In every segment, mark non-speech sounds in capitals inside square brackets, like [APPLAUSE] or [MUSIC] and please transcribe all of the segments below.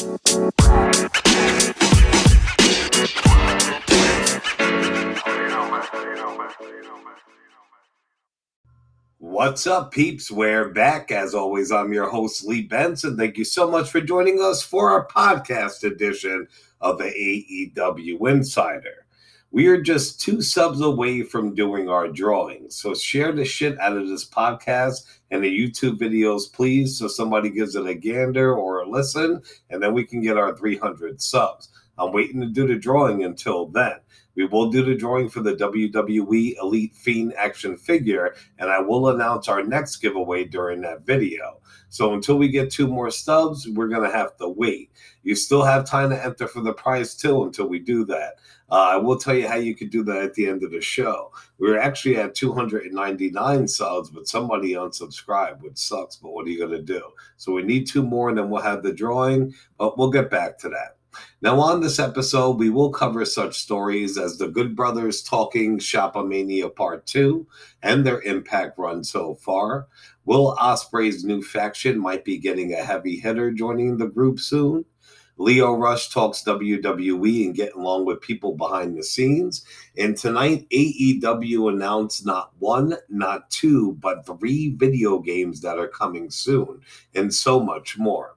What's up, peeps? We're back. As always, I'm your host, Lee Benson. Thank you so much for joining us for our podcast edition of the AEW Insider. We are just two subs away from doing our drawing. So share the shit out of this podcast and the YouTube videos, please, so somebody gives it a gander or a listen, and then we can get our 300 subs. I'm waiting to do the drawing until then. We will do the drawing for the WWE Elite Fiend action figure, and I will announce our next giveaway during that video. So until we get two more stubs, we're going to have to wait. You still have time to enter for the prize too until we do that. Uh, I will tell you how you could do that at the end of the show. We are actually at 299 subs, but somebody unsubscribed, which sucks. But what are you going to do? So we need two more, and then we'll have the drawing. But we'll get back to that. Now, on this episode, we will cover such stories as the Good Brothers talking Shopomania Part 2 and their impact run so far. Will Ospreay's new faction might be getting a heavy hitter joining the group soon. Lio Rush talks WWE and getting along with people behind the scenes. And tonight, AEW announced not one, not two, but three video games that are coming soon, and so much more.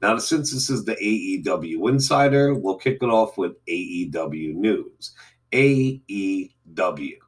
Now, since this is the AEW Insider, we'll kick it off with AEW News. AEW.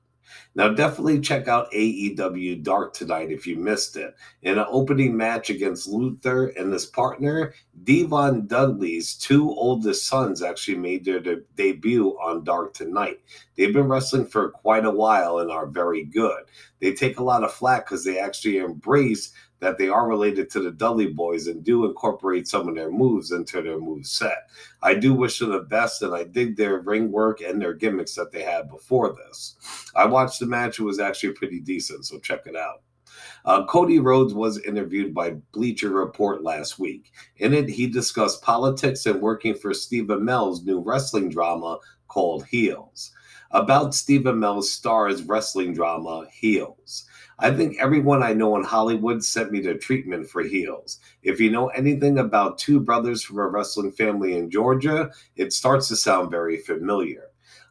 Now, definitely check out AEW Dark tonight if you missed it. In an opening match against Luther and his partner, D-Von Dudley's two oldest sons actually made their de- debut on Dark tonight. They've been wrestling for quite a while and are very good. They take a lot of flack because they actually embrace that they are related to the Dudley boys and do incorporate some of their moves into their move set. I do wish them the best, and I dig their ring work and their gimmicks that they had before this. I watched the match; it was actually pretty decent, so check it out. Uh, Cody Rhodes was interviewed by Bleacher Report last week. In it, he discussed politics and working for Steve Amell's new wrestling drama called Heels. About Steve Amell's stars wrestling drama Heels. I think everyone I know in Hollywood sent me to treatment for heels. If you know anything about two brothers from a wrestling family in Georgia, it starts to sound very familiar.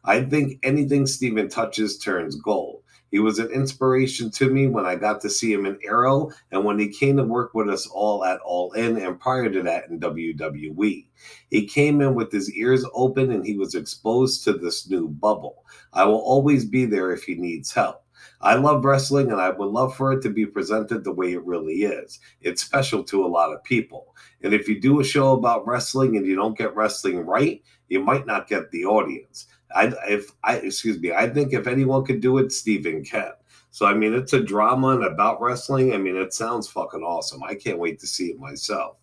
I think anything Stephen touches turns gold. He was an inspiration to me when I got to see him in Arrow and when he came to work with us all at All In and prior to that in WWE. He came in with his ears open and he was exposed to this new bubble. I will always be there if he needs help. I love wrestling and I would love for it to be presented the way it really is. It's special to a lot of people. And if you do a show about wrestling and you don't get wrestling right, you might not get the audience. I if I excuse me, I think if anyone could do it, Stephen can. So I mean it's a drama and about wrestling. I mean it sounds fucking awesome. I can't wait to see it myself.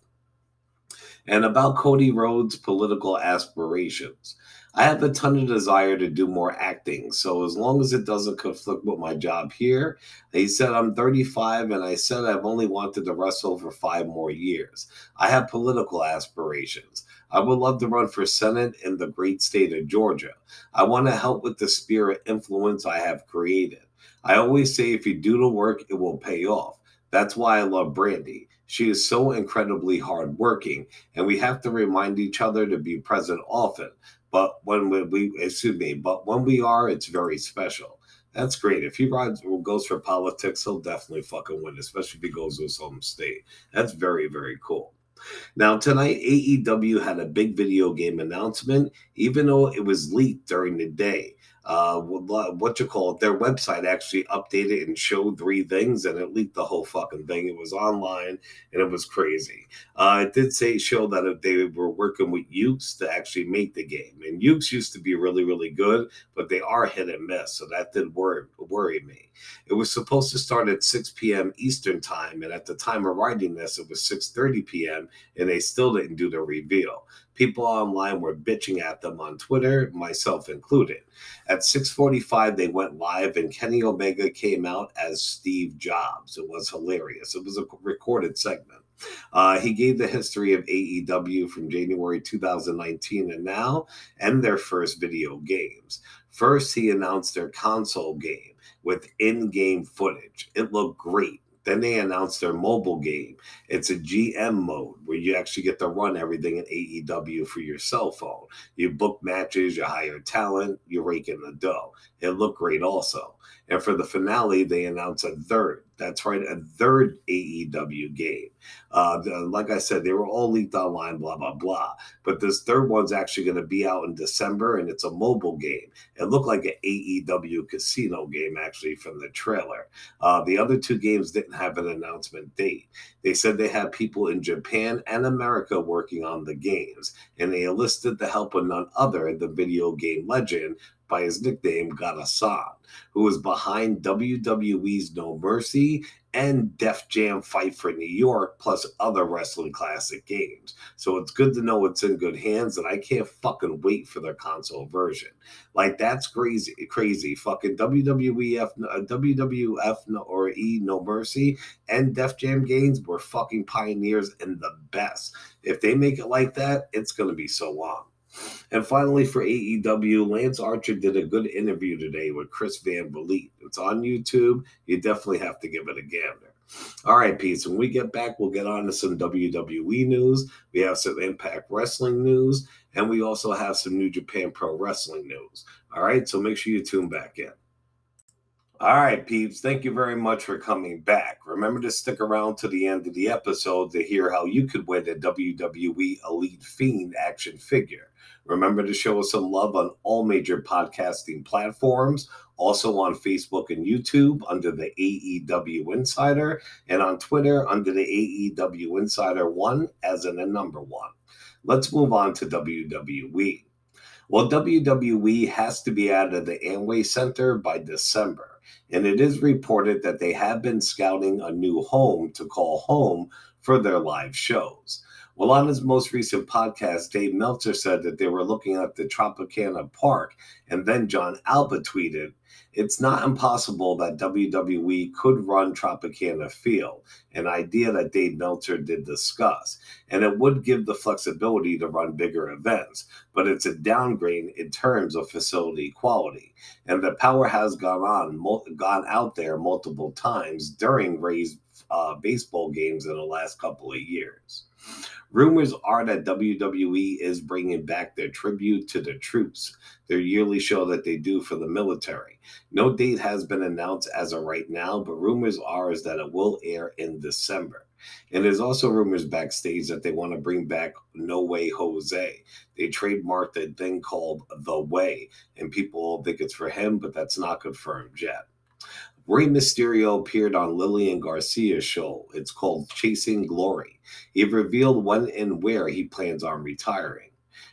And about Cody Rhodes' political aspirations. I have a ton of desire to do more acting. So as long as it doesn't conflict with my job here, he said I'm 35 and I said I've only wanted to wrestle for five more years. I have political aspirations. I would love to run for Senate in the great state of Georgia. I want to help with the spirit influence I have created. I always say if you do the work, it will pay off. That's why I love Brandy. She is so incredibly hardworking, and we have to remind each other to be present often. But when we, excuse me, but when we are, it's very special. That's great. If he rides or goes for politics, he'll definitely fucking win, especially if he goes to his home state. That's very, very cool. Now, tonight, AEW had a big video game announcement, even though it was leaked during the day uh, what you call it, their website actually updated and showed three things, and it leaked the whole fucking thing. It was online, and it was crazy. Uh, it did say show that they were working with Yuke's to actually make the game, and Yuke's used to be really, really good, but they are hit and miss, so that did worry worry me. It was supposed to start at 6 p.m. Eastern time, and at the time of writing this, it was 6:30 p.m. and they still didn't do the reveal. People online were bitching at them on Twitter, myself included. At 6:45, they went live, and Kenny Omega came out as Steve Jobs. It was hilarious. It was a recorded segment. Uh, he gave the history of AEW from January 2019 and now, and their first video games. First, he announced their console game with in game footage. It looked great Then they announced their mobile game. It's a GM mode where you actually get to run everything in AEW for your cell phone. You book matches, you hire talent, you rake in the dough. It looked great also. And for the finale, they announced a third. That's right, a third AEW game. Uh, like I said, they were all leaked online, blah, blah, blah. But this third one's actually going to be out in December, and it's a mobile game. It looked like an AEW casino game, actually, from the trailer. Uh, the other two games didn't have an announcement date. They said they had people in Japan and America working on the games, and they enlisted the help of none other than the video game legend by his nickname Geta-san, who was behind WWE's No Mercy and Def Jam Fight for New York, plus other wrestling classic games. So it's good to know it's in good hands, and I can't fucking wait for their console version. Like that's crazy, crazy. Fucking WWF, uh, WWF or E No Mercy and Def Jam games were fucking pioneers and the best. If they make it like that, it's gonna be so long. And finally, for AEW, Lance Archer did a good interview today with Chris Van Vliet. It's on YouTube. You definitely have to give it a gander. All right, Pete. When we get back, we'll get on to some WWE news. We have some Impact Wrestling news, and we also have some New Japan Pro Wrestling news. All right, so make sure you tune back in. All right, peeps, thank you very much for coming back. Remember to stick around to the end of the episode to hear how you could win a WWE Elite Fiend action figure. Remember to show us some love on all major podcasting platforms, also on Facebook and YouTube under the AEW Insider, and on Twitter under the AEW Insider 1 as in a number one. Let's move on to WWE. Well, WWE has to be out of the Amway Center by December and it is reported that they have been scouting a new home to call home for their live shows. Well, on his most recent podcast, Dave Meltzer said that they were looking at the Tropicana Park, and then Jon Alba tweeted, It's not impossible that WWE could run Tropicana Field, an idea that Dave Meltzer did discuss, and it would give the flexibility to run bigger events, but it's a downgrade in terms of facility quality. And the power has gone on, gone out there multiple times during Rays uh, baseball games in the last couple of years. Rumors are that WWE is bringing back their tribute to the troops, their yearly show that they do for the military. No date has been announced as of right now, but rumors are is that it will air in December. And there's also rumors backstage that they want to bring back No Way Jose. They trademarked a thing called The Way, and people think it's for him, but that's not confirmed yet. Rey Mysterio appeared on Lillian Garcia's show. It's called Chasing Glory. He revealed when and where he plans on retiring.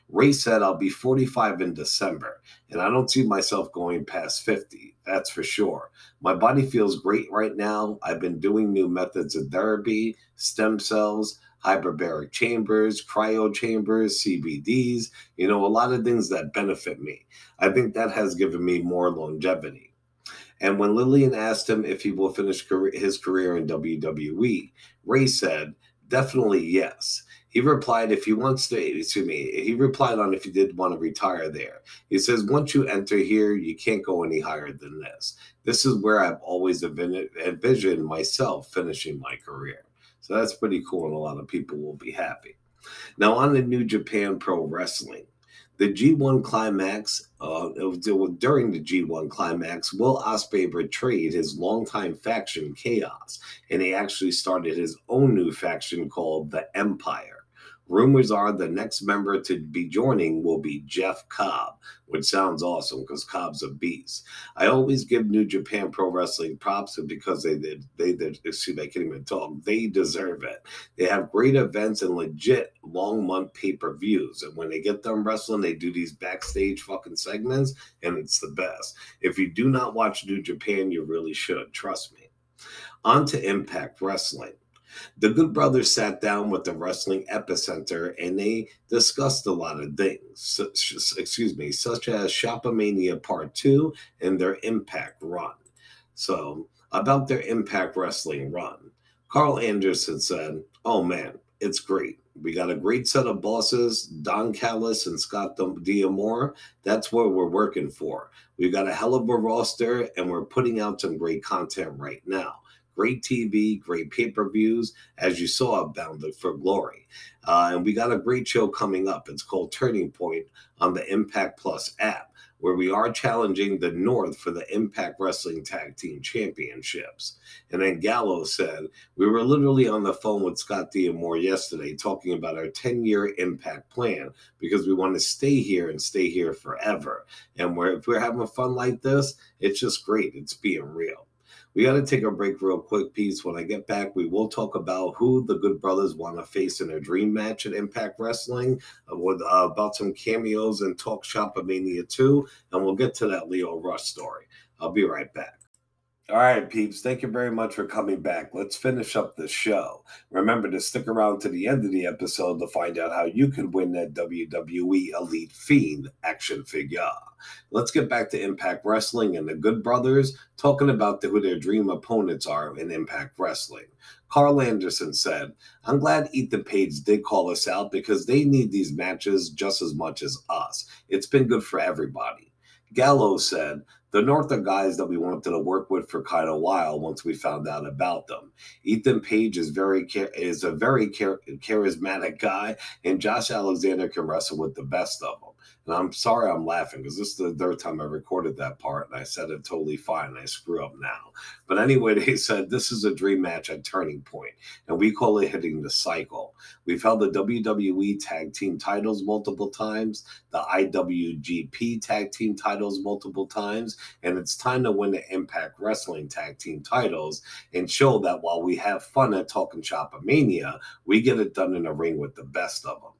Rey said, I'll be 45 in December, and I don't see myself going past 50. That's for sure. My body feels great right now. I've been doing new methods of therapy, stem cells, hyperbaric chambers, cryo chambers, CBDs, you know, a lot of things that benefit me. I think that has given me more longevity. And when Lillian asked him if he will finish his career in WWE, Rey said, definitely yes. He replied, if he wants to, excuse me, he replied on if he did want to retire there. He says, once you enter here, you can't go any higher than this. This is where I've always envisioned myself finishing my career. So that's pretty cool, and a lot of people will be happy. Now, on the New Japan Pro Wrestling, the G1 climax, uh, during the G1 climax, Will Ospreay betrayed his longtime faction, Chaos, and he actually started his own new faction called the Empire. Rumors are the next member to be joining will be Jeff Cobb, which sounds awesome because Cobb's a beast. I always give New Japan Pro Wrestling props because they did, they did, excuse me, I can't even talk. They deserve it. They have great events and legit long month pay per views. And when they get done wrestling, they do these backstage fucking segments, and it's the best. If you do not watch New Japan, you really should. Trust me. On to Impact Wrestling. The Good Brothers sat down with the Wrestling Epicenter and they discussed a lot of things, such, excuse me, such as Shopomania Part 2 and their Impact run. So, about their Impact Wrestling run, Karl Anderson said, Oh man, it's great. We got a great set of bosses, Don Callis and Scott D'Amore. That's what we're working for. We've got a hell of a roster, and we're putting out some great content right now Great TV, great pay per views, as you saw, Bound for Glory. Uh, and we got a great show coming up. It's called Turning Point on the Impact Plus app where we are challenging the North for the Impact Wrestling Tag Team Championships. And then Gallo said, We were literally on the phone with Scott D'Amore yesterday talking about our 10 year impact plan because we want to stay here and stay here forever. And we're, if we're having fun like this, it's just great. It's being real. We got to take a break real quick, piece. When I get back, we will talk about who the Good Brothers want to face in a dream match at Impact Wrestling, uh, with uh, about some cameos and Talk Shop of Mania 2, and we'll get to that Lio Rush story. I'll be right back. All right, peeps, thank you very much for coming back. Let's finish up the show. Remember to stick around to the end of the episode to find out how you can win that WWE Elite Fiend action figure. Let's get back to Impact Wrestling and the Good Brothers talking about who their dream opponents are in Impact Wrestling. Karl Anderson said, I'm glad Ethan Page did call us out because they need these matches just as much as us. It's been good for everybody. Gallows said, the North are guys that we wanted to work with for quite a while once we found out about them. Ethan Page is very is a very charismatic guy, and Josh Alexander can wrestle with the best of them. And I'm sorry I'm laughing because this is the third time I recorded that part and I said it totally fine. I screw up now. But anyway, [LAUGHS] they said this is a dream match at Turning Point, and we call it hitting the cycle. We've held the WWE Tag Team titles multiple times, the IWGP Tag Team titles multiple times, and it's time to win the Impact Wrestling Tag Team titles and show that while we have fun at Talking Shop Mania, we get it done in a ring with the best of them.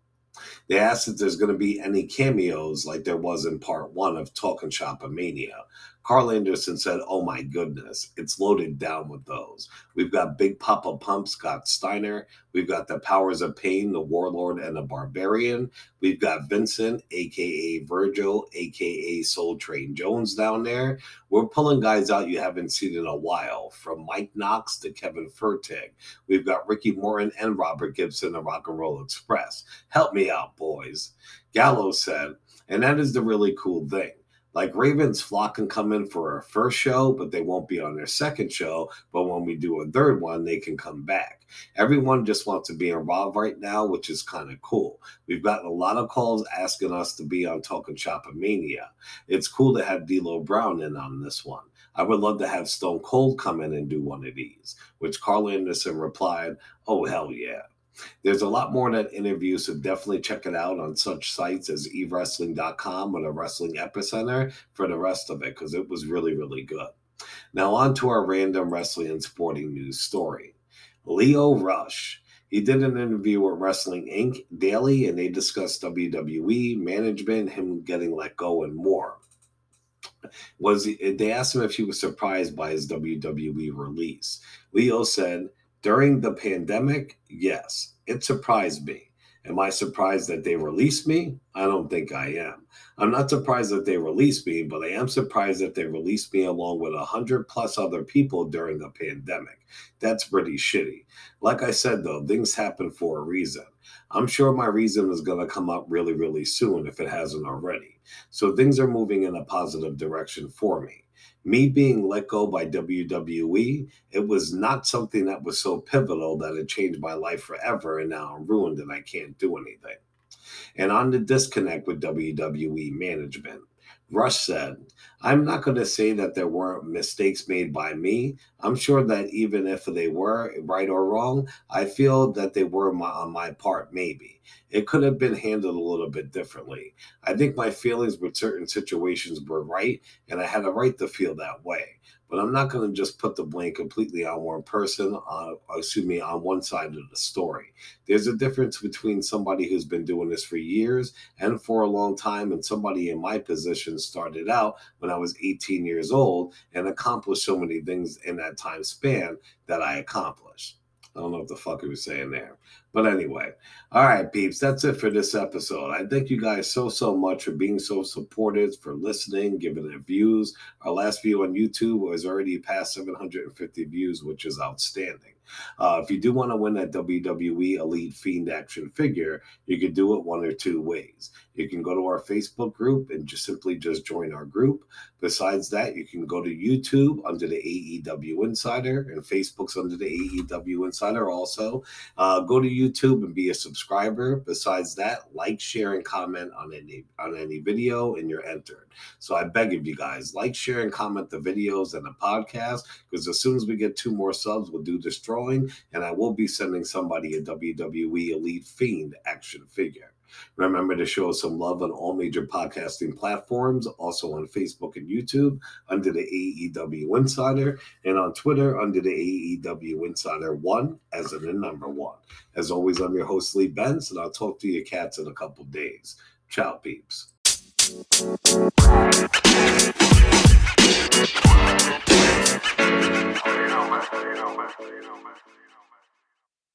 They asked if there's going to be any cameos like there was in part one of Talking Shop Mania. Karl Anderson said, Oh my goodness, it's loaded down with those. We've got Big Papa Pump, Scott Steiner. We've got the Powers of Pain, the Warlord and the Barbarian. We've got Vincent, aka Virgil, aka Soul Train Jones down there. We're pulling guys out you haven't seen in a while, from Mike Knox to Kevin Fertig. We've got Ricky Morton and Robert Gibson, the Rock and Roll Express. Help me out, boys. Gallo said, and that is the really cool thing like Ravens flock can come in for our first show, but they won't be on their second show. But when we do a third one, they can come back. Everyone just wants to be involved right now, which is kind of cool. We've gotten a lot of calls asking us to be on Talking Shop of Mania. It's cool to have D'Lo Brown in on this one. I would love to have Stone Cold come in and do one of these, which Karl Anderson replied, Oh, hell yeah. There's a lot more in that interview, so definitely check it out on such sites as evewrestling.com or the Wrestling Epicenter for the rest of it because it was really, really good. Now, on to our random wrestling and sporting news story. Lio Rush. He did an interview with Wrestling Inc. Daily, and they discussed WWE management, him getting let go, and more. Was he, they asked him if he was surprised by his WWE release? Lio said, during the pandemic, yes, it surprised me. Am I surprised that they released me? I don't think I am. I'm not surprised that they released me, but I am surprised that they released me along with a hundred plus other people during the pandemic. That's pretty shitty. Like I said, though, things happen for a reason. I'm sure my reason is going to come up really, really soon if it hasn't already. So things are moving in a positive direction for me me being let go by WWE, it was not something that was so pivotal that it changed my life forever. And now I'm ruined and I can't do anything. And on the disconnect with WWE management, Rush said, I'm not going to say that there weren't mistakes made by me. I'm sure that even if they were right or wrong, I feel that they were my, on my part, maybe. It could have been handled a little bit differently. I think my feelings with certain situations were right, and I had a right to feel that way but I'm not going to just put the blame completely on one person, uh, excuse me, on one side of the story. There's a difference between somebody who's been doing this for years and for a long time, and somebody in my position started out when I was 18 years old and accomplished so many things in that time span that I accomplished. I don't know what the fuck he was saying there. But anyway, all right, peeps, that's it for this episode. I thank you guys so, so much for being so supportive, for listening, giving it views. Our last view on YouTube was already past 750 views, which is outstanding. Uh, if you do want to win that WWE Elite Fiend action figure, you can do it one or two ways. You can go to our Facebook group and just simply just join our group. Besides that, you can go to YouTube under the AEW Insider and Facebook's under the AEW Insider also. Uh, go to YouTube and be a subscriber. Besides that, like, share, and comment on any on any video, and you're entered. So I beg of you guys, like, share, and comment the videos and the podcast because as soon as we get two more subs, we'll do this drawing, and I will be sending somebody a WWE Elite Fiend action figure. Remember to show us some love on all major podcasting platforms, also on Facebook and YouTube under the AEW Insider, and on Twitter under the AEW Insider One, as in the number one. As always, I'm your host, Lee Benz, and I'll talk to you cats in a couple days. Ciao, peeps.